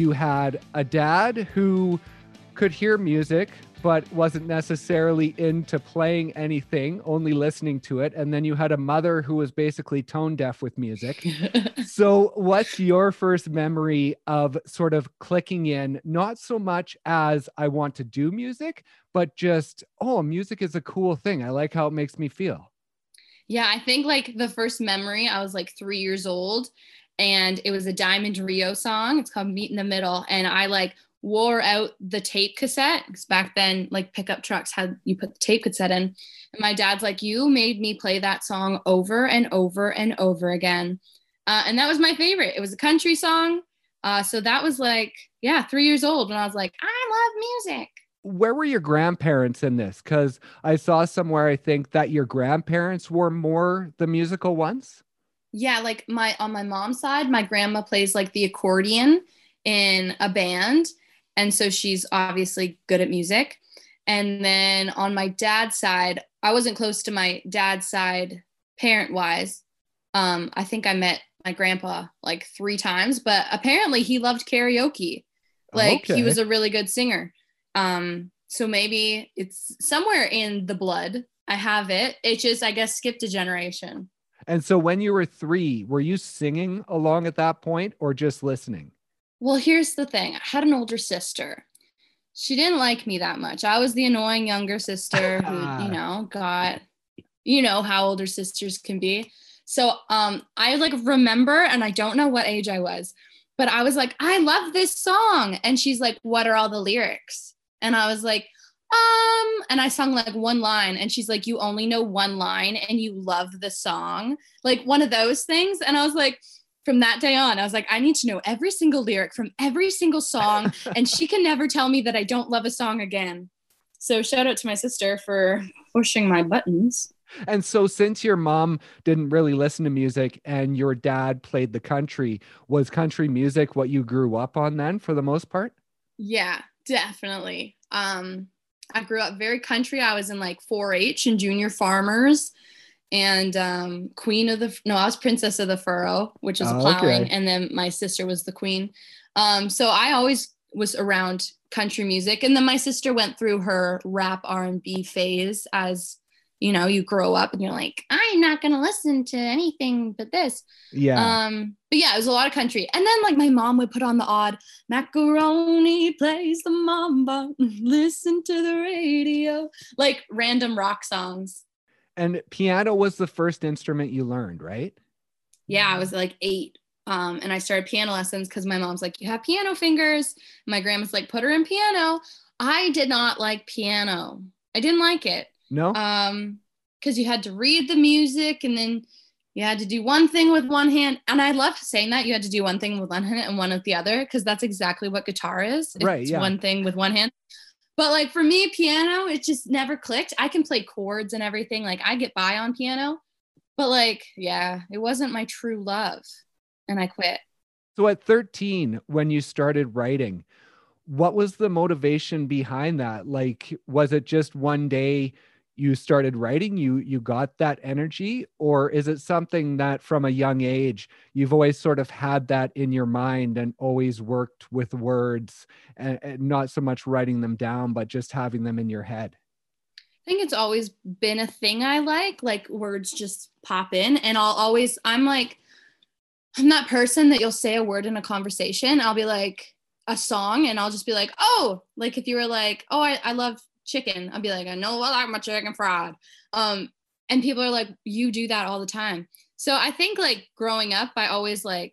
you had a dad who could hear music, but wasn't necessarily into playing anything, only listening to it. And then you had a mother who was basically tone deaf with music. so, what's your first memory of sort of clicking in, not so much as I want to do music, but just, oh, music is a cool thing. I like how it makes me feel? Yeah, I think like the first memory, I was like three years old and it was a Diamond Rio song. It's called Meet in the Middle. And I like wore out the tape cassette because back then like pickup trucks had you put the tape cassette in. And my dad's like you made me play that song over and over and over again. Uh, and that was my favorite. It was a country song. Uh, so that was like yeah three years old. When i was like i love music. Where were your grandparents in this? Because i saw somewhere i think that your grandparents were more the musical ones yeah like my on my mom's side my grandma plays like the accordion in a band and so she's obviously good at music. And then on my dad's side, I wasn't close to my dad's side parent wise. Um, I think I met my grandpa like three times, but apparently he loved karaoke. Like okay. he was a really good singer. Um, so maybe it's somewhere in the blood. I have it. It just, I guess, skipped a generation. And so when you were three, were you singing along at that point or just listening? Well, here's the thing I had an older sister. She didn't like me that much. I was the annoying younger sister who, you know, got, you know, how older sisters can be. So um, I like remember, and I don't know what age I was, but I was like, I love this song. And she's like, What are all the lyrics? And I was like, um, and I sung like one line, and she's like, You only know one line and you love the song, like one of those things. And I was like, from that day on, I was like, I need to know every single lyric from every single song, and she can never tell me that I don't love a song again. So shout out to my sister for pushing my buttons. And so, since your mom didn't really listen to music and your dad played the country, was country music what you grew up on then for the most part? Yeah, definitely. Um, I grew up very country. I was in like 4 H and junior farmers and um, Queen of the no, I was Princess of the Furrow, which is oh, plowing, okay. and then my sister was the Queen. Um, so I always was around country music, and then my sister went through her rap R and B phase as you know you grow up and you're like i'm not going to listen to anything but this yeah um but yeah it was a lot of country and then like my mom would put on the odd macaroni plays the mamba listen to the radio like random rock songs and piano was the first instrument you learned, right? Yeah, I was like eight. Um, and I started piano lessons because my mom's like, You have piano fingers. My grandma's like, Put her in piano. I did not like piano. I didn't like it. No. Um, because you had to read the music and then you had to do one thing with one hand. And I love saying that you had to do one thing with one hand and one with the other because that's exactly what guitar is. It's right. Yeah. one thing with one hand. But like for me, piano, it just never clicked. I can play chords and everything. Like I get by on piano. But like, yeah, it wasn't my true love. And I quit. So at 13, when you started writing, what was the motivation behind that? Like, was it just one day you started writing you you got that energy or is it something that from a young age you've always sort of had that in your mind and always worked with words and, and not so much writing them down but just having them in your head I think it's always been a thing I like. Like words just pop in, and I'll always, I'm like, I'm that person that you'll say a word in a conversation. I'll be like a song, and I'll just be like, oh, like if you were like, oh, I, I love chicken. I'd be like, I know I like my chicken fried. Um, and people are like, you do that all the time. So I think like growing up, I always like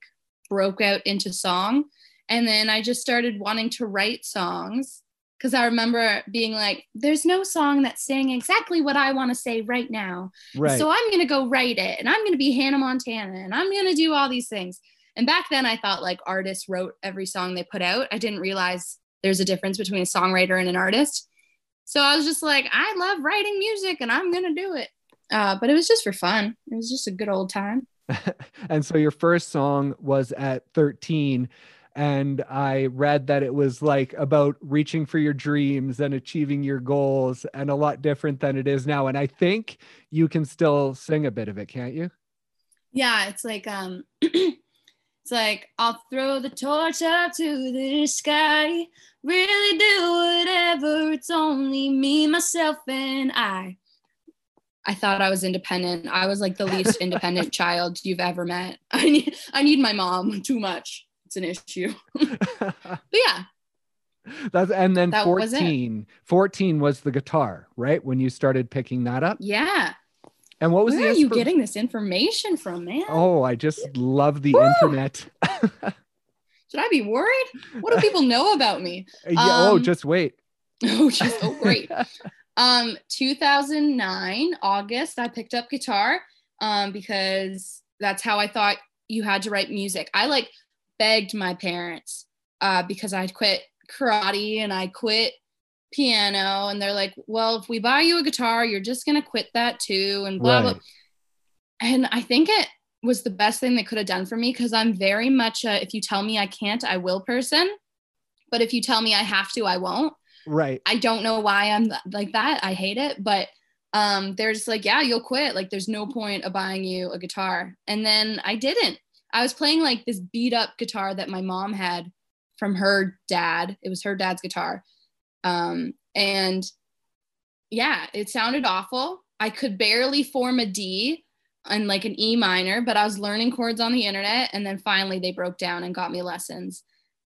broke out into song. And then I just started wanting to write songs because I remember being like, there's no song that's saying exactly what I want to say right now. Right. So I'm going to go write it and I'm going to be Hannah Montana and I'm going to do all these things. And back then I thought like artists wrote every song they put out. I didn't realize there's a difference between a songwriter and an artist. So I was just like, I love writing music and I'm going to do it. Uh, but it was just for fun. It was just a good old time. and so your first song was at 13 and I read that it was like about reaching for your dreams and achieving your goals and a lot different than it is now. And I think you can still sing a bit of it, can't you? Yeah, it's like um it's like, I'll throw the torch up to the sky, really do whatever. It's only me, myself, and I. I thought I was independent. I was like the least independent child you've ever met. I need I need my mom too much. It's an issue. but yeah. That's and then that 14. Was 14 was the guitar, right? When you started picking that up? Yeah. And what was Where the are you getting this information from, man? Oh, I just love the Woo! internet. Should I be worried? What do people know about me? Yeah, oh, um, oh, just wait. Oh, just oh great. um 2009 August I picked up guitar um because that's how I thought you had to write music. I like begged my parents uh because I'd quit karate and I quit piano and they're like well if we buy you a guitar you're just going to quit that too and blah right. blah and i think it was the best thing they could have done for me because i'm very much a if you tell me i can't i will person. But if you tell me i have to i won't. Right. I don't know why i'm like that. I hate it. But um there's like yeah you'll quit. Like there's no point of buying you a guitar. And then i didn't. I was playing like this beat up guitar that my mom had from her dad. It was her dad's guitar um, and yeah, it sounded awful. I could barely form a D and like an E minor, but I was learning chords on the internet. And then finally they broke down and got me lessons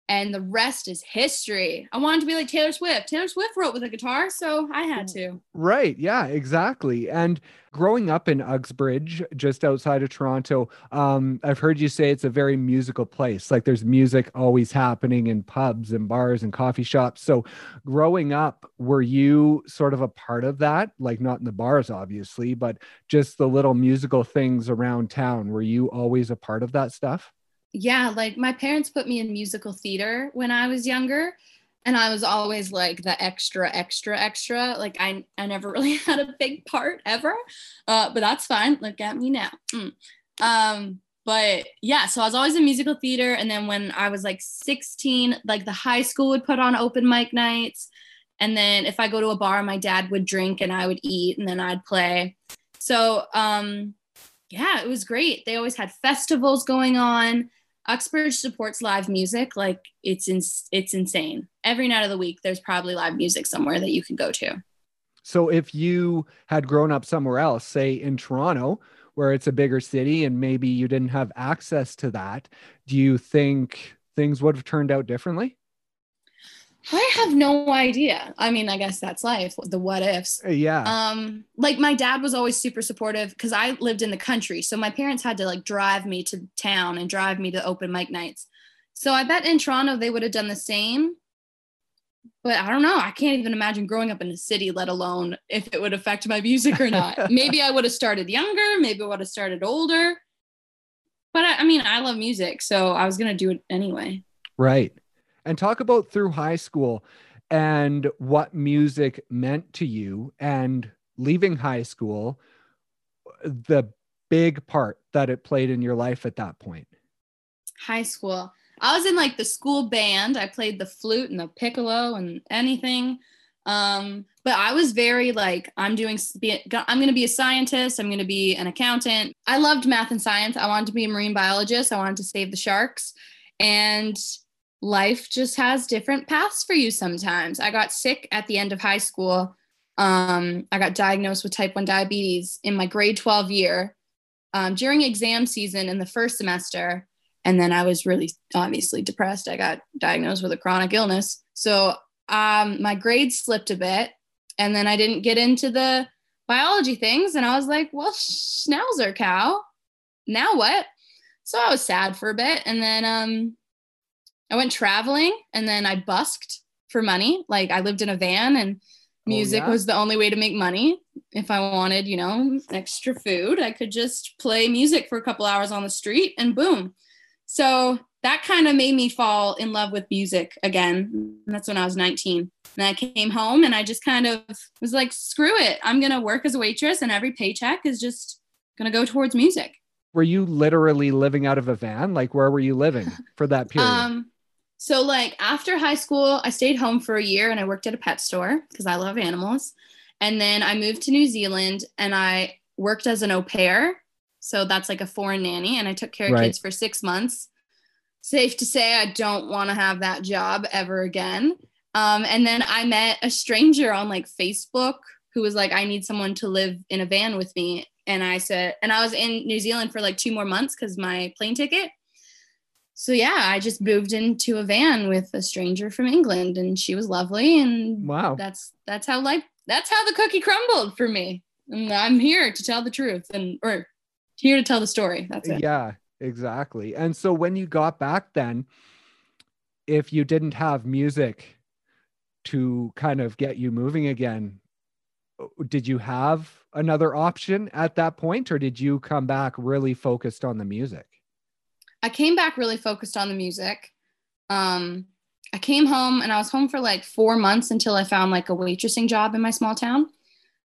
and the rest is history. I wanted to be like Taylor Swift. Taylor Swift wrote with a guitar, so I had to. Right. Yeah, exactly. And growing up in Uxbridge, just outside of Toronto, um, I've heard you say it's a very musical place. Like there's music always happening in pubs and bars and coffee shops. So growing up, were you sort of a part of that? Like not in the bars, obviously, but just the little musical things around town. Were you always a part of that stuff? Yeah, like my parents put me in musical theater when I was younger. And I was always like the extra, extra, extra. Like I, I never really had a big part ever, uh, but that's fine. Look at me now. Mm. Um, but yeah, so I was always in musical theater. And then when I was like 16, like the high school would put on open mic nights. And then if I go to a bar, my dad would drink and I would eat and then I'd play. So um, yeah, it was great. They always had festivals going on. Uxbridge supports live music like it's in, it's insane. Every night of the week, there's probably live music somewhere that you can go to. So if you had grown up somewhere else, say in Toronto, where it's a bigger city and maybe you didn't have access to that, do you think things would have turned out differently? I have no idea. I mean, I guess that's life, the what ifs. Uh, yeah. Um, like my dad was always super supportive because I lived in the country. So my parents had to like drive me to town and drive me to open mic nights. So I bet in Toronto they would have done the same. But I don't know. I can't even imagine growing up in a city, let alone if it would affect my music or not. maybe I would have started younger, maybe I would have started older. But I, I mean, I love music, so I was gonna do it anyway. Right and talk about through high school and what music meant to you and leaving high school the big part that it played in your life at that point. High school. I was in like the school band. I played the flute and the piccolo and anything. Um but i was very like i'm doing i'm going to be a scientist. I'm going to be an accountant. I loved math and science. I wanted to be a marine biologist. I wanted to save the sharks. And life just has different paths for you sometimes. I got sick at the end of high school. Um, I got diagnosed with type 1 diabetes in my grade 12 year um, during exam season in the first semester. And then I was really obviously depressed. I got diagnosed with a chronic illness. So um, my grades slipped a bit. And then I didn't get into the biology things. And I was like, well, schnauzer cow. Now what? So I was sad for a bit. And then um, I went traveling and then I busked for money. Like I lived in a van and oh, music oh, yeah? was the only way to make money. If I wanted, you know, extra food, I could just play music for a couple hours on the street and boom. So that kind of made me fall in love with music again. And that's when I was 19. And I came home and I just kind of was like, screw it. I'm going to work as a waitress and every paycheck is just going to go towards music. Were you literally living out of a van? Like, where were you living for that period? Um, so, like after high school, I stayed home for a year and I worked at a pet store because I love animals. And then I moved to New Zealand and I worked as an au pair. So that's like a foreign nanny. And I took care of right. kids for six months. safe to say I don't want to have that job ever again. Um, and then I met a stranger on like Facebook who was like, I need someone to live in a van with me. And I said, and I was in New Zealand for like two more months because my plane ticket. So yeah, I just moved into a van with a stranger from England and she was lovely. And wow, that's that's how life that's how the cookie crumbled for me. And I'm here to tell the truth and or here to tell the story. That's it. Yeah, exactly. And so when you got back then, if you didn't have music to kind of get you moving again, did you have another option at that point or did you come back really focused on the music? I came back really focused on the music. Um, I came home and I was home for like four months until I found like a waitressing job in my small town.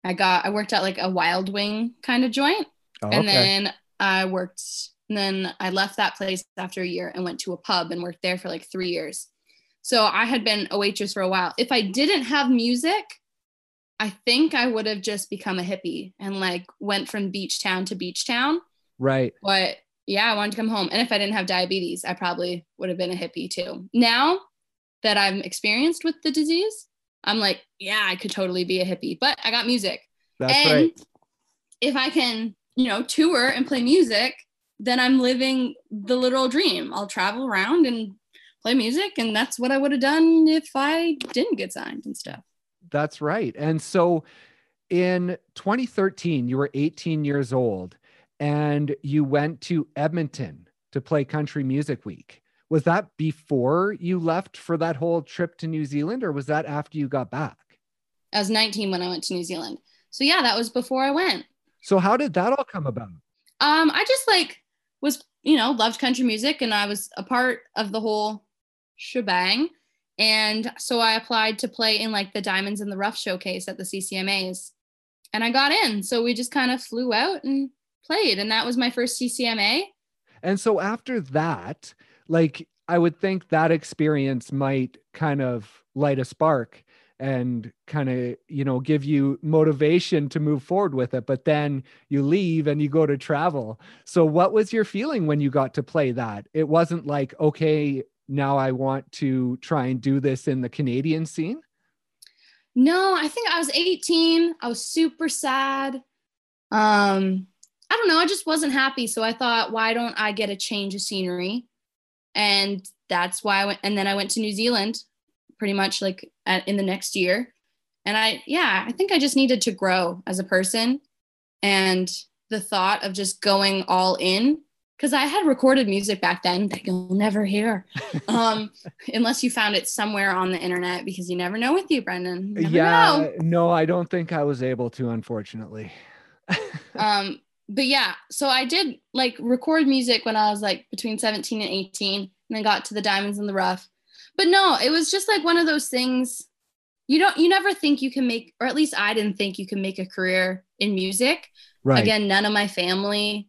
I got I worked at like a wild wing kind of joint. Oh, okay. And then I worked and then I left that place after a year and went to a pub and worked there for like three years. So I had been a waitress for a while. If I didn't have music, I think I would have just become a hippie and like went from beach town to beach town. Right. But yeah, I wanted to come home. And if I didn't have diabetes, I probably would have been a hippie too. Now that I'm experienced with the disease, I'm like, yeah, I could totally be a hippie, but I got music. That's and right. If I can, you know, tour and play music, then I'm living the literal dream. I'll travel around and play music. And that's what I would have done if I didn't get signed and stuff. That's right. And so in 2013, you were 18 years old and you went to Edmonton to play Country Music Week. Was that before you left for that whole trip to New Zealand or was that after you got back? I was 19 when I went to New Zealand. So yeah, that was before I went. So how did that all come about? Um, I just like was, you know, loved country music and I was a part of the whole shebang. And so I applied to play in like the Diamonds in the Rough showcase at the CCMAs. And I got in. So we just kind of flew out and played and that was my first CCMA. And so after that, like I would think that experience might kind of light a spark and kind of you know give you motivation to move forward with it. But then you leave and you go to travel. So what was your feeling when you got to play that? It wasn't like okay now i want to try and do this in the canadian scene? No i think i was 18 i was super sad. Um I don't know, I just wasn't happy. So I thought, why don't I get a change of scenery? And that's why I went. And then I went to New Zealand pretty much like at, in the next year. And I, yeah, I think I just needed to grow as a person. And the thought of just going all in, because I had recorded music back then that you'll never hear, um, unless you found it somewhere on the internet, because you never know with you, Brendan. You yeah, know. no, I don't think I was able to, unfortunately. um, but yeah, so I did like record music when I was like between 17 and 18, and then got to the Diamonds in the Rough. But no, it was just like one of those things you don't you never think you can make or at least I didn't think you can make a career in music. Right. Again, none of my family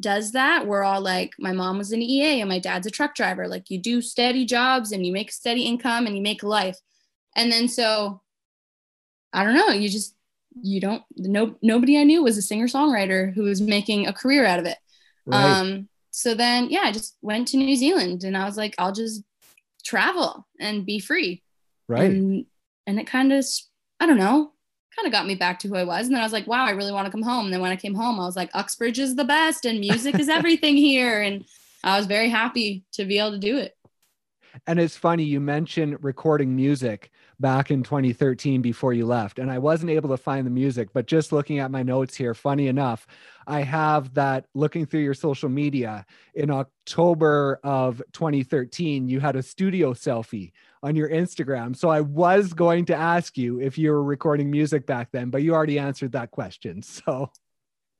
does that. We're all like my mom was an EA and my dad's a truck driver. Like you do steady jobs and you make a steady income and you make a life. And then so I don't know, you just you don't no nobody I knew was a singer songwriter who was making a career out of it. Right. Um, so then yeah, I just went to New Zealand and I was like, I'll just travel and be free. Right. And, and it kind of I don't know, kind of got me back to who I was. And then I was like, wow, I really want to come home. And then when I came home, I was like, Uxbridge is the best and music is everything here. And I was very happy to be able to do it. And it's funny, you mentioned recording music back in 2013 before you left. And I wasn't able to find the music, but just looking at my notes here, funny enough, I have that looking through your social media in October of 2013, you had a studio selfie on your Instagram. So I was going to ask you if you were recording music back then, but you already answered that question. So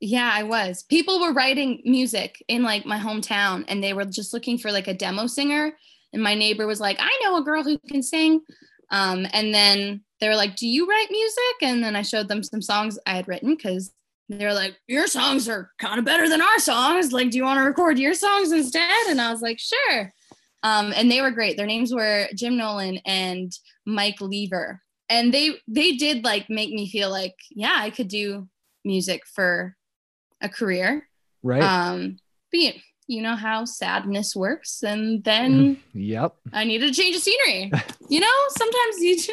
yeah, I was. People were writing music in like my hometown and they were just looking for like a demo singer. And my neighbor was like, I know a girl who can sing. Um, and then they were like, Do you write music? And then I showed them some songs I had written because they were like, Your songs are kind of better than our songs. Like, do you want to record your songs instead? And I was like, Sure. Um, and they were great. Their names were Jim Nolan and Mike Lever. And they they did like make me feel like, yeah, I could do music for a career. Right. Um, but you know how sadness works. And then yep. I needed to change the scenery. you know, sometimes you just,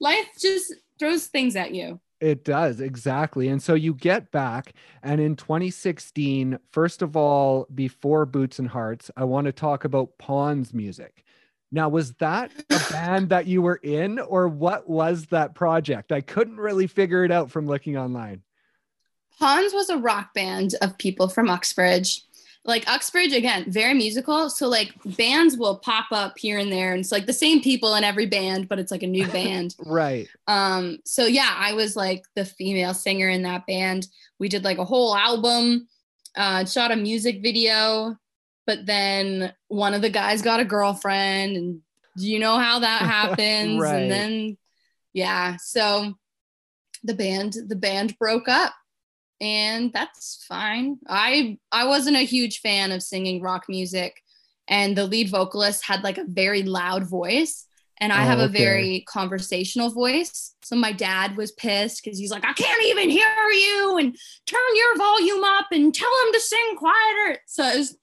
life just throws things at you. It does, exactly. And so you get back, and in 2016, first of all, before Boots and Hearts, I want to talk about Pawns music. Now, was that a band that you were in, or what was that project? I couldn't really figure it out from looking online. Pawns was a rock band of people from Uxbridge like Uxbridge again, very musical. So like bands will pop up here and there, and it's like the same people in every band, but it's like a new band. right. Um. So yeah, I was like the female singer in that band. We did like a whole album, uh, shot a music video, but then one of the guys got a girlfriend, and you know how that happens. right. And then yeah, so the band the band broke up and that's fine. I I wasn't a huge fan of singing rock music and the lead vocalist had like a very loud voice and I oh, have a okay. very conversational voice. So my dad was pissed cuz he's like I can't even hear you and turn your volume up and tell him to sing quieter. So it was,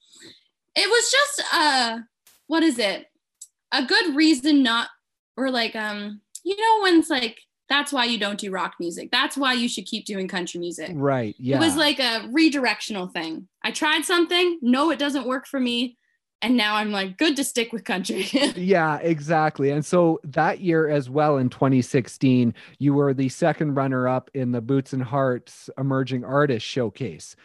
it was just uh what is it? A good reason not or like um you know when it's like that's why you don't do rock music. That's why you should keep doing country music. Right. Yeah. It was like a redirectional thing. I tried something, no, it doesn't work for me. And now I'm like, good to stick with country. yeah, exactly. And so that year as well, in 2016, you were the second runner up in the Boots and Hearts Emerging Artist Showcase.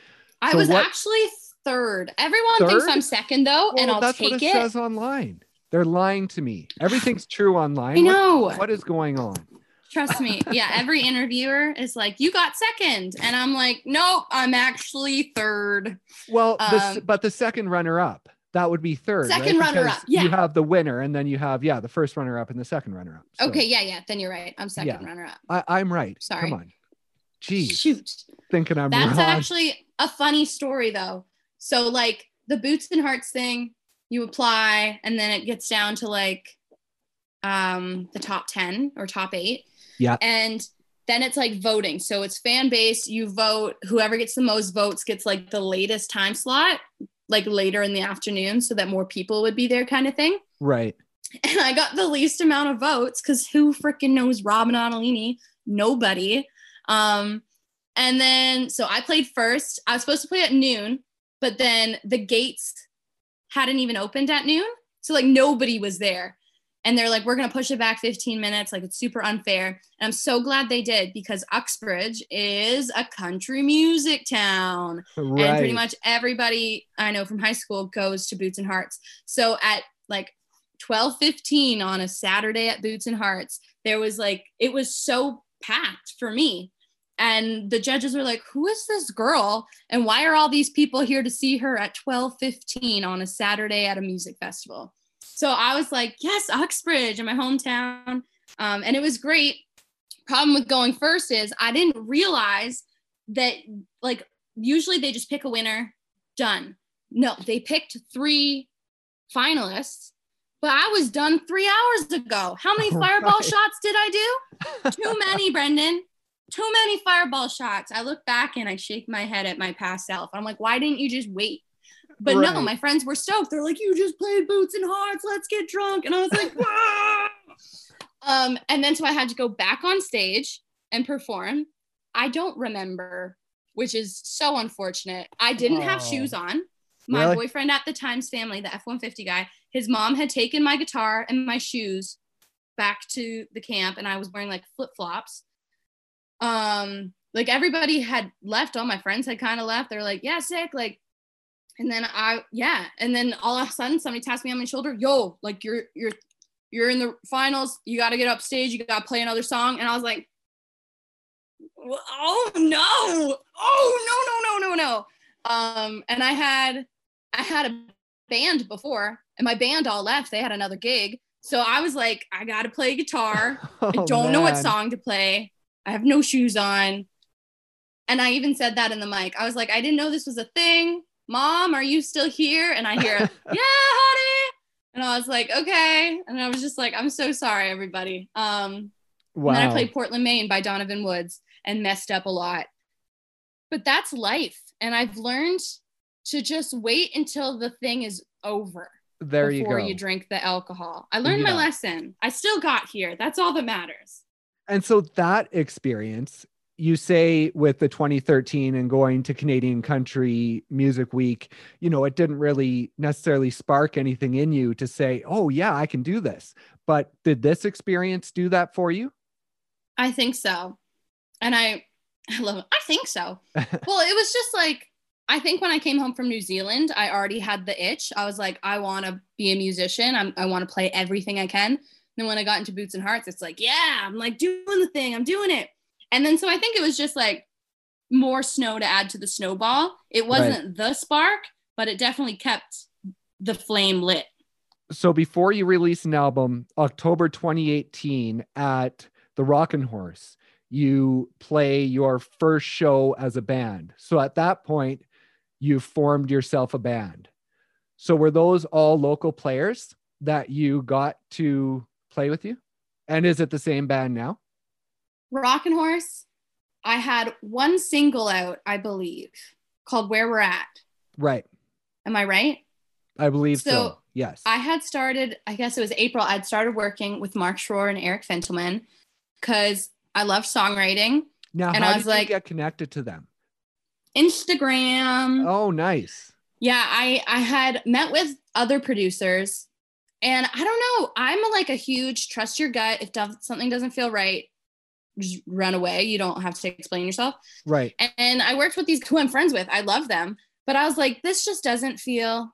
I so was what, actually third. Everyone third? thinks I'm second though, well, and I'll that's take what it. it says online. They're lying to me. Everything's true online. I know. what, what is going on? Trust me. Yeah, every interviewer is like, "You got second. and I'm like, "Nope, I'm actually third. Well, um, but the second runner up that would be third. Second right? runner up. Yeah. You have the winner, and then you have yeah the first runner up and the second runner up. So, okay. Yeah. Yeah. Then you're right. I'm second yeah, runner up. I, am right. Sorry. Come on. Jeez. Shoot. Thinking I'm That's wrong. actually a funny story though. So like the boots and hearts thing, you apply, and then it gets down to like um the top 10 or top eight yeah. And then it's like voting. So it's fan base. You vote. Whoever gets the most votes gets like the latest time slot, like later in the afternoon, so that more people would be there, kind of thing. Right. And I got the least amount of votes because who freaking knows Robyn Ottolini? Nobody. Um, and then so I played first. I was supposed to play at noon, but then the gates hadn't even opened at noon. So like nobody was there and they're like we're going to push it back 15 minutes. Like it's super unfair. And i'm so glad they did because uxbridge is a country music town. Right. and pretty much everybody i know from high school goes to boots and hearts. So at like 12:15 on a saturday at boots and hearts there was like it was so packed for me. And the judges were like who is this girl? And why are all these people here to see her at 12:15 on a saturday at a music festival so I was like, yes, Uxbridge in my hometown. Um, and it was great. Problem with going first is I didn't realize that like usually they just pick a winner, done. No, they picked three finalists, but I was done three hours ago. How many fireball right. shots did I do? Too many, Brendan. Too many fireball shots. I look back and I shake my head at my past self. I'm like, why didn't you just wait? But right. no, my friends were stoked. They're like, you just played Boots and Hearts. Let's get drunk. And I was like, um, and then so I had to go back on stage and perform. I don't remember, which is so unfortunate. I didn't oh. have shoes on. My really? boyfriend at the time's family, the F 150 guy, his mom had taken my guitar and my shoes back to the camp, and I was wearing like flip flops. Um, like everybody had left, all my friends had kind of left. They're like, yeah, sick. Like, and then I yeah, and then all of a sudden somebody taps me on my shoulder, yo, like you're you're you're in the finals, you got to get up stage, you got to play another song, and I was like, oh no, oh no no no no no, um, and I had I had a band before, and my band all left, they had another gig, so I was like, I got to play guitar, oh, I don't man. know what song to play, I have no shoes on. And I even said that in the mic. I was like, I didn't know this was a thing. Mom, are you still here? And I hear, Yeah, honey. And I was like, Okay. And I was just like, I'm so sorry, everybody. Um, wow. And then I played Portland, Maine by Donovan Woods and messed up a lot. But that's life. And I've learned to just wait until the thing is over There you before go. you drink the alcohol. I learned my lesson. I still got here. That's all that matters. And so that experience, you say with the 2013 and going to Canadian Country Music Week, you know, it didn't really necessarily spark anything in you to say, oh, yeah, I can do this. But did this experience do that for you? I think so. And I I love it. I think so. well, it was just like I think when I came home from New Zealand, I already had the itch. I was like, I want to be a musician. I'm, I want to play everything I can. then when I got into Boots and Hearts, it's like, yeah, I'm like doing the thing. I'm doing it. And then so I think it was just like more snow to add to the snowball. It wasn't the spark, but it definitely kept the flame lit. so before you release an album, October 2018 at the Rockin' Horse, you play your first show as a band. So at that point, you formed yourself a band. So were those all local players that you got to play with you? And is it the same band now? Rockin' Horse, I had one single out, I believe, called Where We're At. Right. Am I right? I believe so. So, Yes. I had started, I guess it was April, I'd started working with Mark Schroer and Eric Fentelman because I love songwriting. now, and how I was did you like- get connected to them? Instagram. Oh, nice. Yeah, I I had met with other producers and I don't know, I'm like a huge trust your gut. If something doesn't feel right, just run away. You don't have to explain yourself. Right. And I worked with these who I'm friends with. I love them, but I was like, this just doesn't feel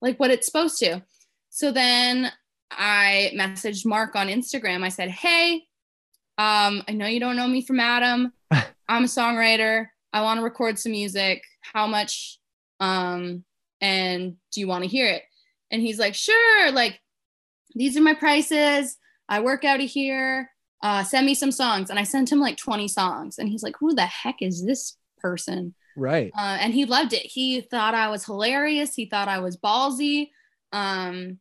like what it's supposed to. So then I messaged Mark on Instagram. I said, Hey, um, I know you don't know me from Adam. I'm a songwriter. I want to record some music. How much? Um, and do you want to hear it? And he's like, Sure. Like, these are my prices. I work out of here. Uh, send me some songs. And I sent him like 20 songs. And he's like, Who the heck is this person? Right. uh, and he loved it. He thought I was hilarious. He thought I was ballsy. Um,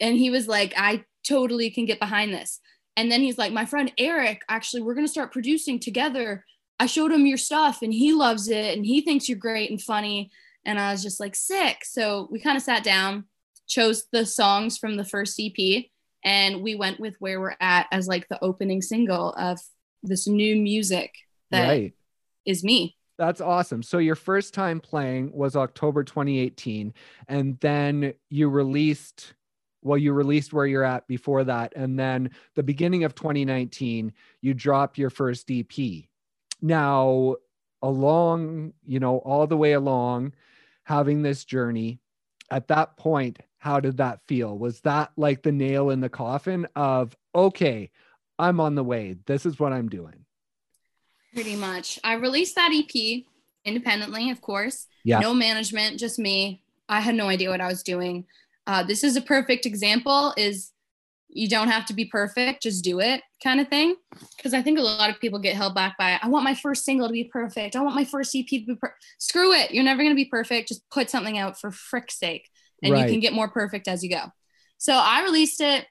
and he was like, I totally can get behind this. And then he's like, my friend Eric, actually, we're going to start producing together. I showed him your stuff and he loves it and he thinks you're great and funny. And I was just like, sick. So we kind of sat down, chose the songs from the first EP, and we went with Where We're At as like the opening single of this new music that is right. me. That's awesome. So your first time playing was October 2018 and then you released well you released where you're at before that and then the beginning of 2019 you drop your first EP. Now along, you know, all the way along having this journey at that point how did that feel? Was that like the nail in the coffin of okay, I'm on the way. This is what I'm doing. Pretty much. I released that EP independently, of course. Yeah. No management, just me. I had no idea what I was doing. Uh, this is a perfect example is you don't have to be perfect, just do it kind of thing. Because I think a lot of people get held back by, I want my first single to be perfect. I want my first EP to be perfect. Screw it. You're never going to be perfect. Just put something out for frick's sake. And Right. you can get more perfect as you go. So I released it.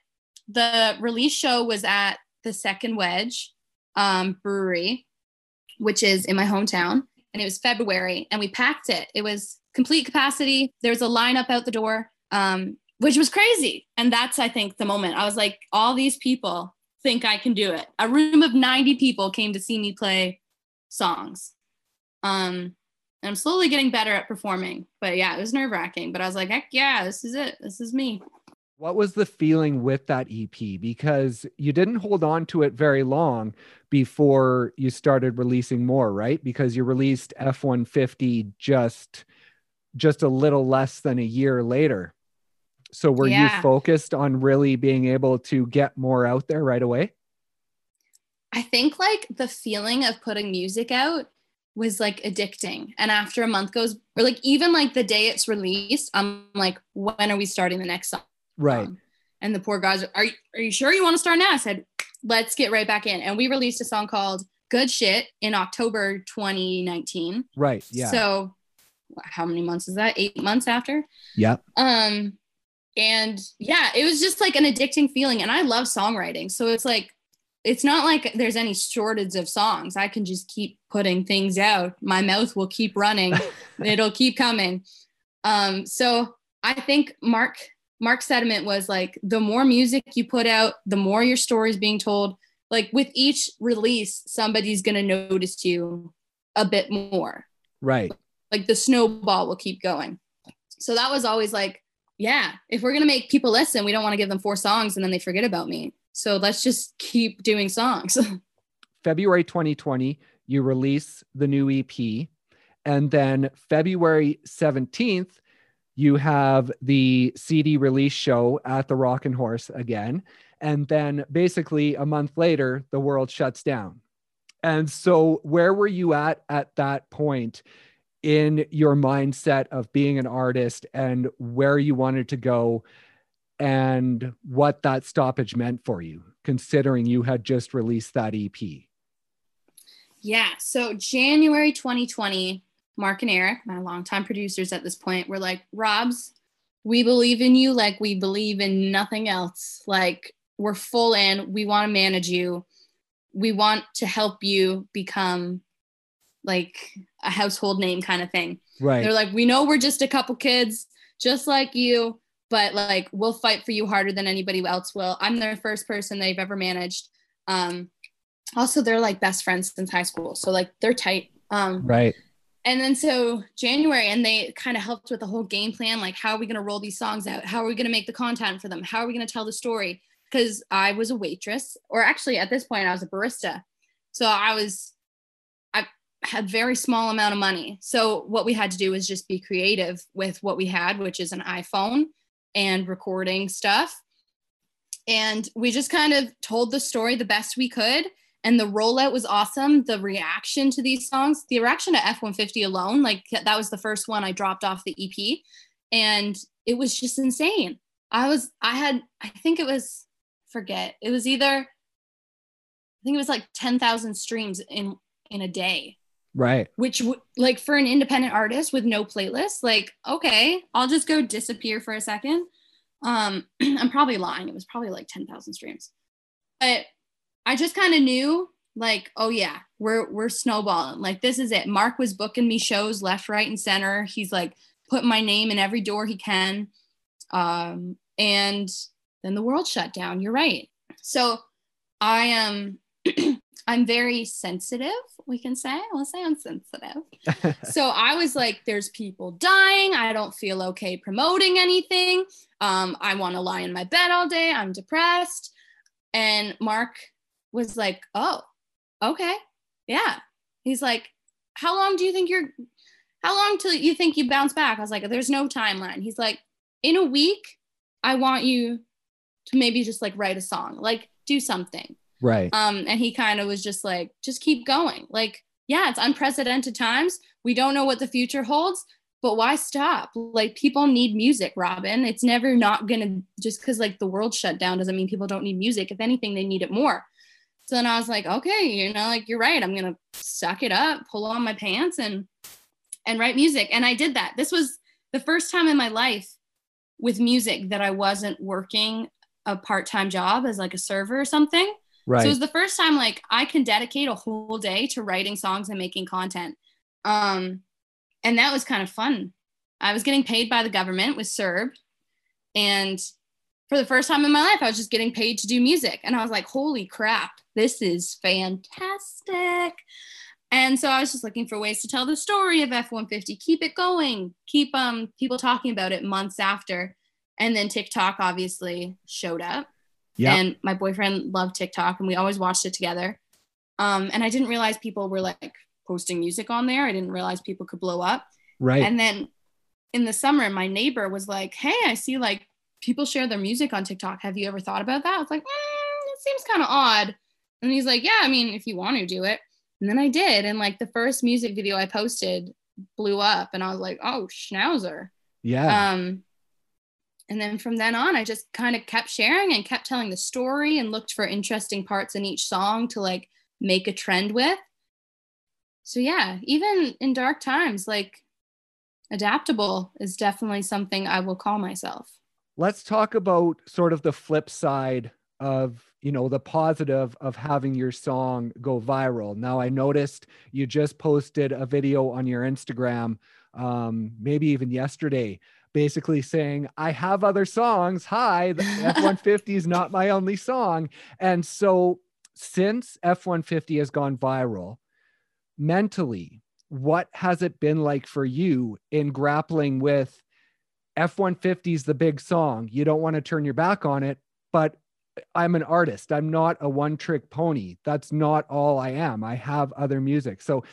The release show was at the Second Wedge um, Brewery, which is in my hometown. And it was February, and we packed it. It was complete capacity. There was a lineup out the door, um, which was crazy. And that's, I think, the moment I was like, all these people think I can do it. A room of 90 people came to see me play songs. Um, and I'm slowly getting better at performing. But yeah, it was nerve wracking. But I was like, heck yeah, this is it. This is me. What was the feeling with that EP? Because you didn't hold on to it very long before you started releasing more, right? Because you released F150 just just a little less than a year later. So were you focused on really being able to get more out there right away? I think like the feeling of putting music out was like addicting. And after a month goes, or like even like the day it's released, I'm like, when are we starting the next song? Right. And the poor guys, are you, are you sure you want to start now? I said, let's get right back in. And we released a song called Good Shit in October 2019. Right. Yeah. So how many months is that? Eight months after? yep. Um, and yeah, it was just like an addicting feeling. And I love songwriting. So it's like it's not like there's any shortage of songs. I can just keep putting things out. My mouth will keep running. It'll keep coming. Um, so I think Mark Mark's sentiment was like the more music you put out, the more your story is being told. Like with each release, somebody's gonna notice you a bit more. Right. Like the snowball will keep going. So that was always like, yeah, if we're gonna make people listen, we don't want to give them four songs and then they forget about me. So let's just keep doing songs. February 2020, you release the new EP. And then February 17th, you have the CD release show at the Rockin' Horse again. And then basically a month later, the world shuts down. And so, where were you at at that point in your mindset of being an artist and where you wanted to go and what that stoppage meant for you, considering you had just released that EP? Yeah. So, January 2020, Mark and Eric, my longtime producers at this point, were like, Robs, we believe in you like we believe in nothing else. Like, we're full in, we want to manage you. We want to help you become like a household name kind of thing. Right. They're like, we know we're just a couple kids, just like you, but like we'll fight for you harder than anybody else will. I'm their first person they've ever managed. Um, also, they're like best friends since high school, so like they're tight. Um, right and then so January, and they kind of helped with the whole game plan like, how are we going to roll these songs out? How are we going to make the content for them? How are we going to tell the story? Because I was a waitress, or actually at this point, I was a barista. So I was, I had very small amount of money. So what we had to do was just be creative with what we had, which is an iPhone and recording stuff. And we just kind of told the story the best we could and the rollout was awesome. The reaction to these songs, the reaction to F 150 alone, like that was the first one I dropped off the EP, and it was just insane. I was, I had, I think it was, forget, it was either, I think it was like 10,000 streams in in a day. Right. Which, like, for an independent artist with no playlist, like, okay, I'll just go disappear for a second. Um, I'm probably lying. It was probably like 10,000 streams. But I just kind of knew like, oh yeah, we're we're snowballing. Like this is it. Mark was booking me shows left, right, and center. He's like putting my name in every door he can. Um, and then the world shut down. You're right. So I am I'm very sensitive, we can say. I'll say I'm sensitive. so I was like, there's people dying. I don't feel okay promoting anything. Um, I want to lie in my bed all day. I'm depressed. And Mark was like, oh, okay. Yeah. He's like, how long do you think you're, how long till you think you bounce back? I was like, there's no timeline. He's like, in a week, I want you to maybe just like write a song, like do something. Right. Um, and he kind of was just like, just keep going. Like, yeah, it's unprecedented times. We don't know what the future holds, but why stop? Like, people need music, Robyn. It's never not gonna just because like the world shut down doesn't mean people don't need music. If anything, they need it more. So then I was like, okay, you know, like you're right. I'm gonna suck it up, pull on my pants, and and write music. And I did that. This was the first time in my life with music that I wasn't working a part-time job as like a server or something. Right. So it was the first time like I can dedicate a whole day to writing songs and making content. Um, and that was kind of fun. I was getting paid by the government with CERB, and for the first time in my life, I was just getting paid to do music. And I was like, holy crap, this is fantastic. And so I was just looking for ways to tell the story of F-150, keep it going, keep um people talking about it months after. And then TikTok obviously showed up. Yeah. And my boyfriend loved TikTok and we always watched it together. Um, and I didn't realize people were like posting music on there. I didn't realize people could blow up. Right. And then in the summer, my neighbor was like, Hey, I see like people share their music on TikTok. Have you ever thought about that? I was like, mm, it seems kind of odd. And he's like, yeah, I mean, if you want to do it. And then I did. And like the first music video I posted blew up and I was like, oh, schnauzer. Yeah. Um, and then from then on, I just kind of kept sharing and kept telling the story and looked for interesting parts in each song to like make a trend with. So yeah, even in dark times, like adaptable is definitely something I will call myself let's talk about sort of the flip side of you know the positive of having your song go viral now i noticed you just posted a video on your instagram um, maybe even yesterday basically saying i have other songs hi the f-150 is not my only song and so since f-150 has gone viral mentally what has it been like for you in grappling with F-150 is the big song. You don't want to turn your back on it, but I'm an artist. I'm not a one trick pony. That's not all I am. I have other music. So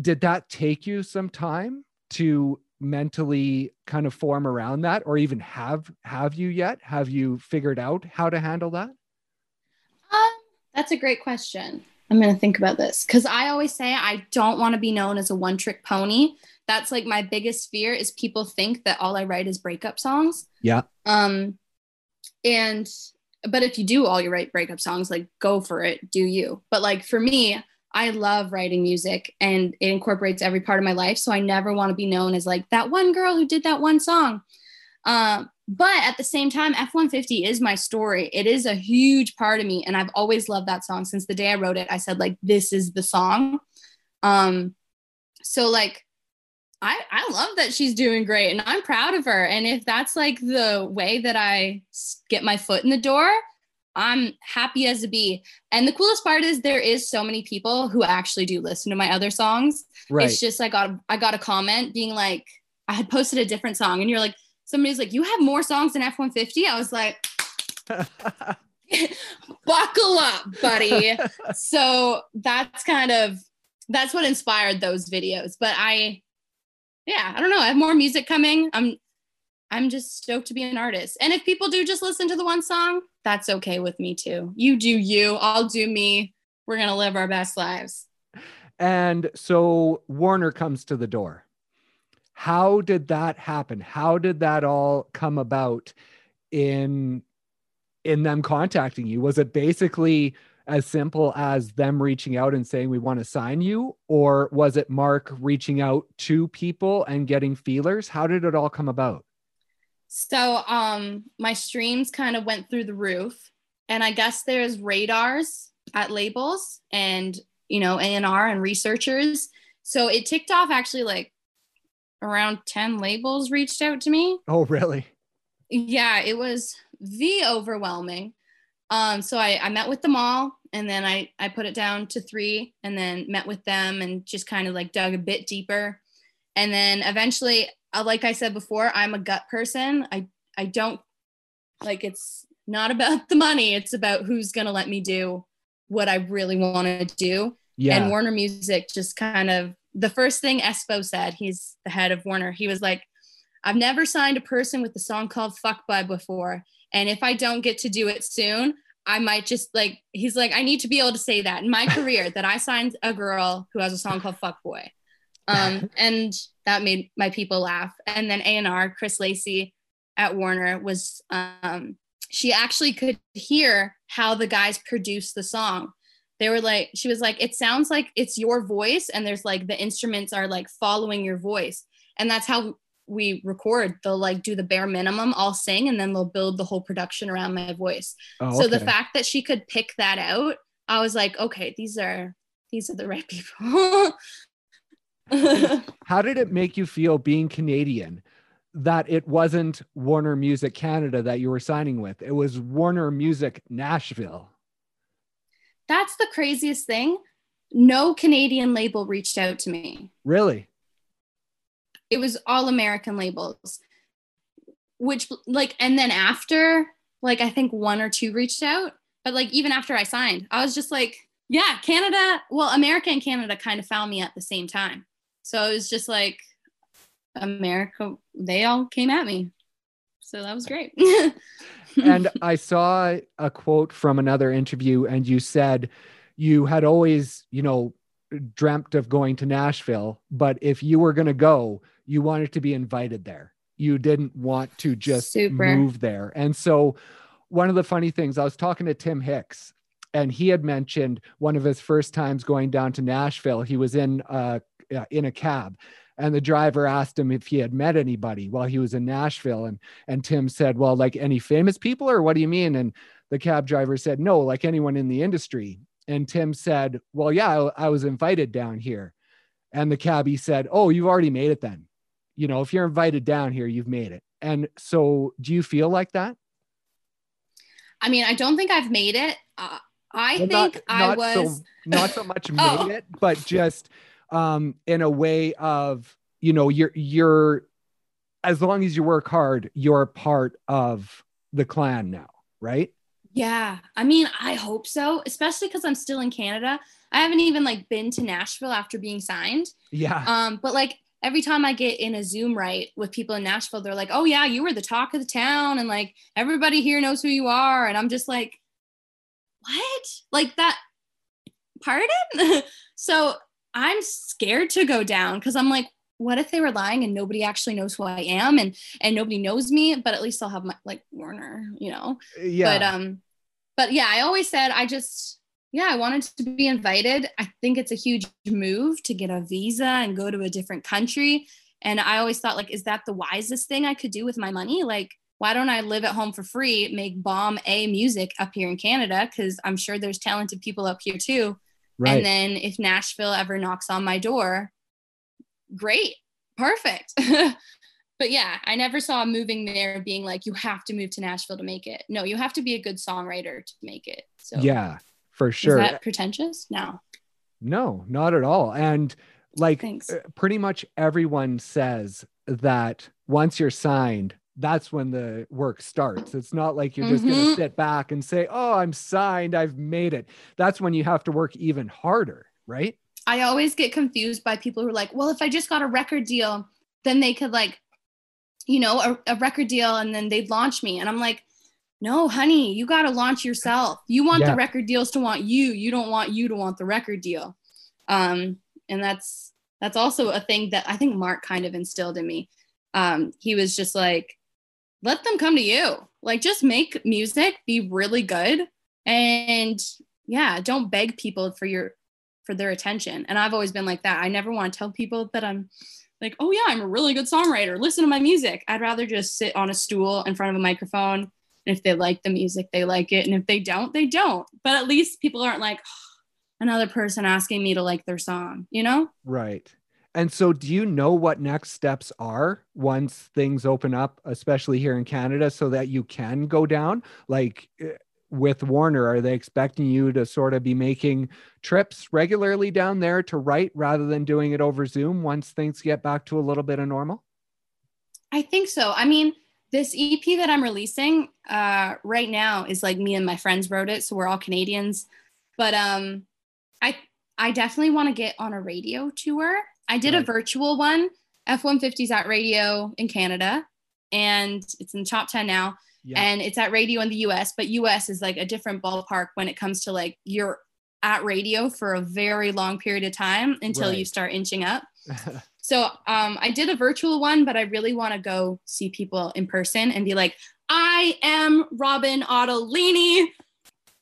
did that take you some time to mentally kind of form around that or even have have you yet? Have you figured out how to handle that? Um, that's a great question. I'm going to think about this cuz I always say I don't want to be known as a one trick pony. That's like my biggest fear is people think that all I write is breakup songs. Yeah. Um and but if you do all you write breakup songs, like go for it, do you. But like for me, I love writing music and it incorporates every part of my life. So I never want to be known as like that one girl who did that one song. Um, but at the same time, F 150 is my story. It is a huge part of me. And I've always loved that song since the day I wrote it. I said, like, this is the song. Um, so, like, I, I love that she's doing great and I'm proud of her. And if that's like the way that I get my foot in the door, I'm happy as a bee. And the coolest part is there is so many people who actually do listen to my other songs. Right. It's just I got I got a comment being like, I had posted a different song, and you're like, somebody's like, you have more songs than F-150. I was like, buckle up, buddy. so that's kind of that's what inspired those videos. But I yeah, I don't know. I have more music coming. I'm I'm just stoked to be an artist. And if people do just listen to the one song, that's okay with me too. You do you, I'll do me. We're going to live our best lives. And so Warner comes to the door. How did that happen? How did that all come about in in them contacting you? Was it basically as simple as them reaching out and saying we want to sign you or was it mark reaching out to people and getting feelers how did it all come about so um my streams kind of went through the roof and i guess there's radars at labels and you know A&R and researchers. So it ticked off actually like around 10 labels reached out to me. Oh really? Yeah it was the overwhelming. Um, so I, I met with them all and then I, I put it down to three and then met with them and just kind of like dug a bit deeper. And then eventually, uh, like I said before, I'm a gut person. I, I don't like it's not about the money. It's about who's going to let me do what I really want to do. Yeah. And Warner Music just kind of the first thing Espo said, he's the head of Warner. He was like, I've never signed a person with a song called Fuck Bud before. And if I don't get to do it soon, I might just like, he's like, I need to be able to say that in my career that I signed a girl who has a song called Fuck Boy. Um, and that made my people laugh. And then A&R, Cris Lacy at Warner was, um, she actually could hear how the guys produced the song. They were like, she was like, it sounds like it's your voice. And there's like the instruments are like following your voice. And that's how we record they'll like do the bare minimum i'll sing and then they'll build the whole production around my voice oh, okay. so the fact that she could pick that out i was like okay these are these are the right people how did it make you feel being canadian that it wasn't warner music canada that you were signing with? It was warner music nashville. That's the craziest thing. No canadian label reached out to me. Really? It was all American labels, which like, and then after, like, I think one or two reached out, but like, even after I signed, I was just like, yeah, Canada, well, America and Canada kind of found me at the same time. So it was just like, America, they all came at me. So that was great. and I saw a quote from another interview, and you said you had always, you know, dreamt of going to Nashville, but if you were going to go, you wanted to be invited there. You didn't want to just Super. move there. And so, one of the funny things, I was talking to Tim Hicks, and he had mentioned one of his first times going down to Nashville. He was in uh, in a cab, and the driver asked him if he had met anybody while he was in Nashville, and and Tim said, "Well, like any famous people, or what do you mean?" And the cab driver said, No, like anyone in the industry. And Tim said, Well, yeah, I, I was invited down here. And the cabbie said, Oh, you've already made it then. You know, if you're invited down here, you've made it. And so do you feel like that? I mean, I don't think I've made it. Uh, I well, think not, I was so, not so much made oh. it, but just um in a way of, you know, you're you're as long as you work hard, you're part of the clan now, right? Yeah. I mean, I hope so, especially because I'm still in Canada. I haven't even like been to Nashville after being signed. Yeah. Um, but like every time I get in a Zoom right with people in Nashville, they're like, oh yeah, you were the talk of the town and like everybody here knows who you are. And I'm just like, what? Like that pardon? so I'm scared to go down because I'm like, what if they were lying and nobody actually knows who I am and and nobody knows me, but at least I'll have my like Warner, you know. Yeah. But um, but yeah, I always said I just yeah, I wanted to be invited. I think it's a huge move to get a visa and go to a different country. And I always thought like, is that the wisest thing I could do with my money? Like, why don't I live at home for free, make bomb A music up here in Canada? Because I'm sure there's talented people up here too. Right. And then if Nashville ever knocks on my door, great, perfect. but yeah, I never saw moving there being like, you have to move to Nashville to make it. No, you have to be a good songwriter to make it. So yeah, for sure. Is that pretentious? No. No, not at all. And like Thanks. Uh, pretty much everyone says that once you're signed, that's when the work starts. It's not like you're just mm-hmm. going to sit back and say, "Oh, I'm signed, I've made it." That's when you have to work even harder, right? I always get confused by people who are like, well, if I just got a record deal, then they could like, you know, a, a record deal and then they'd launch me. And I'm like, no, honey, you got to launch yourself. You want yeah. the record deals to want you. You don't want you to want the record deal. Um, and that's, that's also a thing that I think Mark kind of instilled in me. Um, he was just like, let them come to you. Like, just make music, be really good. And yeah, don't beg people for your for their attention. And I've always been like that. I never want to tell people that I'm like, oh yeah, I'm a really good songwriter. Listen to my music. I'd rather just sit on a stool in front of a microphone. And if they like the music, they like it. And if they don't, they don't. But at least people aren't like oh, another person asking me to like their song, you know? Right. And so, do you know what next steps are once things open up, especially here in Canada, so that you can go down? Like, eh, with Warner? Are they expecting you to sort of be making trips regularly down there to write rather than doing it over Zoom once things get back to a little bit of normal? I think so. I mean, this EP that I'm releasing uh, right now is like me and my friends wrote it, so we're all Canadians. But um, I I definitely want to get on a radio tour. I did a virtual one, F150s at radio in Canada, and it's in the top 10 now yeah. and it's at radio in the US, but US is like a different ballpark when it comes to like you're at radio for a very long period of time until right. you start inching up. so um, I did a virtual one, but I really want to go see people in person and be like, I am Robyn Ottolini.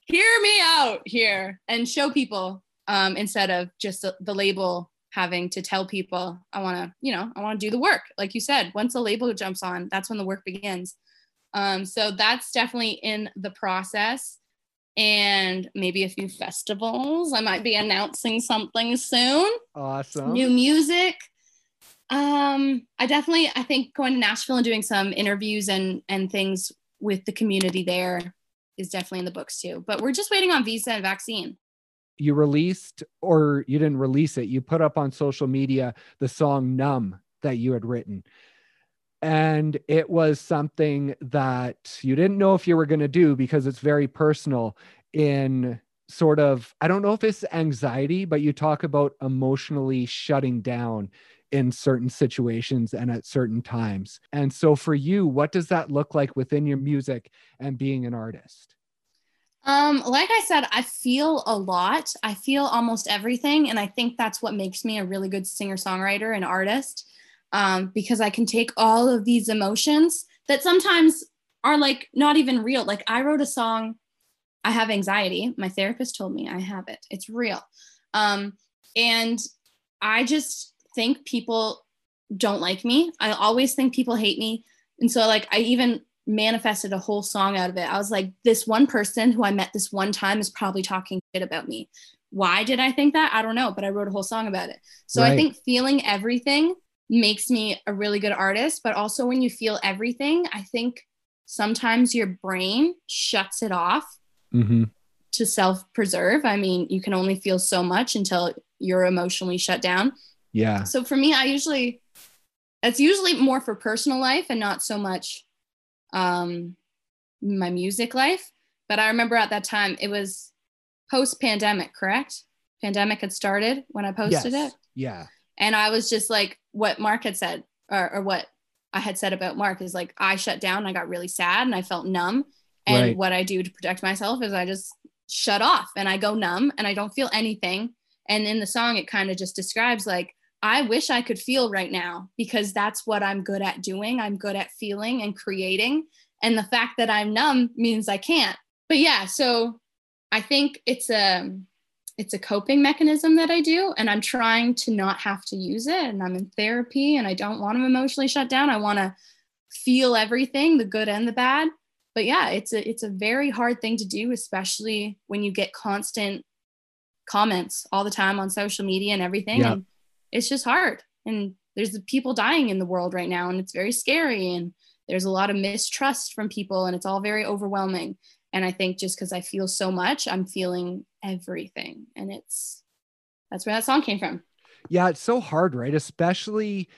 Hear me out here and show people um, instead of just the, the label having to tell people I want to, you know, I want to do the work. Like you said, once the label jumps on, that's when the work begins. Um, so that's definitely in the process and maybe a few festivals. I might be announcing something soon. Awesome. New music. Um, I definitely I think going to Nashville and doing some interviews and and things with the community there is definitely in the books too. But we're just waiting on visa and vaccine. You released or you didn't release it. You put up on social media the song Numb that you had written and it was something that you didn't know if you were going to do because it's very personal in sort of i don't know if it's anxiety but you talk about emotionally shutting down in certain situations and at certain times and so for you what does that look like within your music and being an artist um like i said i feel a lot i feel almost everything and i think that's what makes me a really good singer songwriter and artist um, because I can take all of these emotions that sometimes are like not even real. Like I wrote a song, I have anxiety. My therapist told me I have it. It's real. Um, and I just think people don't like me. I always think people hate me. And so like I even manifested a whole song out of it. I was like, this one person who I met this one time is probably talking shit about me. Why did I think that? I don't know, but I wrote a whole song about it. So right. I think feeling everything makes me a really good artist. But also, when you feel everything, I think sometimes your brain shuts it off mm-hmm. to self preserve. I mean, you can only feel so much until you're emotionally shut down. Yeah. So for me, I usually, it's usually more for personal life and not so much um, my music life. But I remember at that time, it was post pandemic, correct? Pandemic had started when I posted yes. it. Yeah. And I was just like, what Mark had said, or, or what I had said about Mark is like, I shut down, I got really sad and I felt numb. And right. what I do to protect myself is I just shut off and I go numb and I don't feel anything. And in the song, it kind of just describes like, I wish I could feel right now because that's what I'm good at doing. I'm good at feeling and creating. And the fact that I'm numb means I can't. But yeah, so I think it's a it's a coping mechanism that I do and I'm trying to not have to use it and I'm in therapy and I don't want to emotionally shut down. I want to feel everything, the good and the bad. But yeah, it's a it's a very hard thing to do especially when you get constant comments all the time on social media and everything yep. and it's just hard. And there's people dying in the world right now and it's very scary and there's a lot of mistrust from people and it's all very overwhelming. And i think just because i feel so much i'm feeling everything. And it's that's where that song came from. Yeah it's so hard right? Especially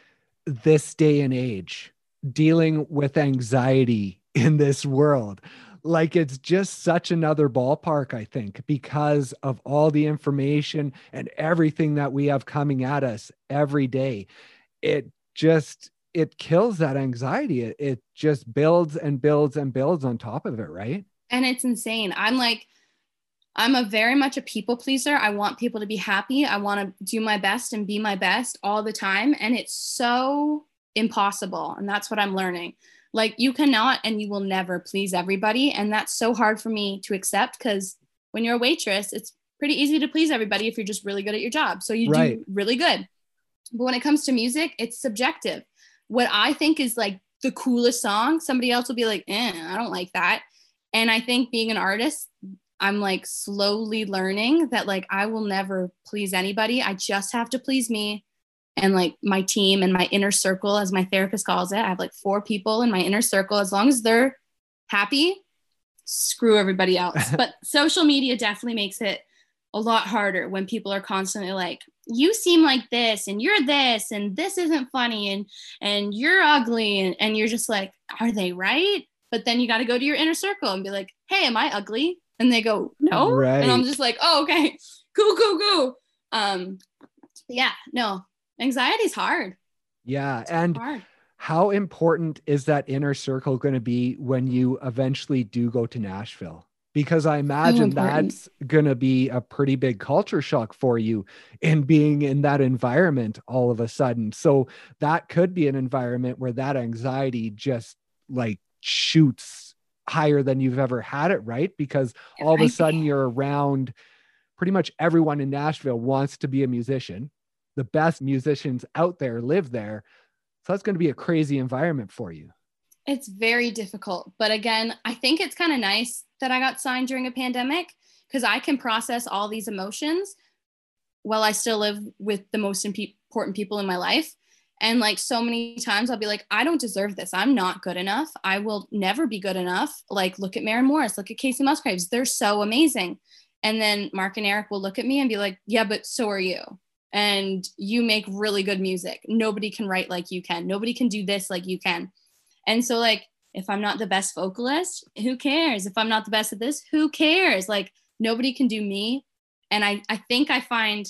this day and age dealing with anxiety in this world like it's just such another ballpark i think because of all the information and everything that we have coming at us every day. It just it kills that anxiety. It, it just builds and builds and builds on top of it right? And it's insane. I'm like i'm a very much a people pleaser. I want people to be happy. I want to do my best and be my best all the time. And it's so impossible. And that's what i'm learning like you cannot and you will never please everybody. And that's so hard for me to accept because when you're a waitress, it's pretty easy to please everybody if you're just really good at your job. So you right. do really good. But when it comes to music, it's subjective. What I think is like the coolest song, somebody else will be like, eh, I don't like that. And I think being an artist, I'm like slowly learning that like I will never please anybody. I just have to please me and like my team and my inner circle, as my therapist calls it. I have like four people in my inner circle. As long as they're happy, screw everybody else. but social media definitely makes it a lot harder when people are constantly like, you seem like this and you're this and this isn't funny and and you're ugly and, and you're just like are they right but then you got to go to your inner circle and be like hey am i ugly and they go no right. and i'm just like oh okay cool cool cool um yeah no anxiety is hard. Yeah. It's and hard. how important is that inner circle going to be when you eventually do go to Nashville? Because I imagine so that's going to be a pretty big culture shock for you in being in that environment all of a sudden. So that could be an environment where that anxiety just like shoots higher than you've ever had it, right? Because all of a sudden you're around pretty much everyone in Nashville wants to be a musician the best musicians out there live there. So that's going to be a crazy environment for you. It's very difficult. But again, I think it's kind of nice that I got signed during a pandemic because I can process all these emotions while I still live with the most important people in my life. And like so many times, I'll be like, I don't deserve this. I'm not good enough. I will never be good enough. Like, look at Maren Morris, look at Kacey Musgraves. They're so amazing. And then Mark and Eric will look at me and be like, Yeah, but so are you and you make really good music. Nobody can write like you can. Nobody can do this like you can. And so like if I'm not the best vocalist, who cares? If I'm not the best at this, who cares? Like nobody can do me. And I I think I find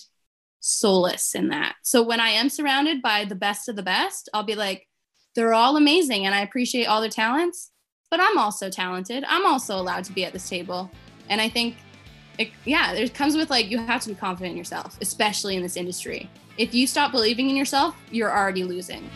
solace in that. So when I am surrounded by the best of the best, I'll be like they're all amazing and I appreciate all their talents, but I'm also talented. I'm also allowed to be at this table. And I think it, yeah, it comes with like you have to be confident in yourself, especially in this industry. If you stop believing in yourself, you're already losing.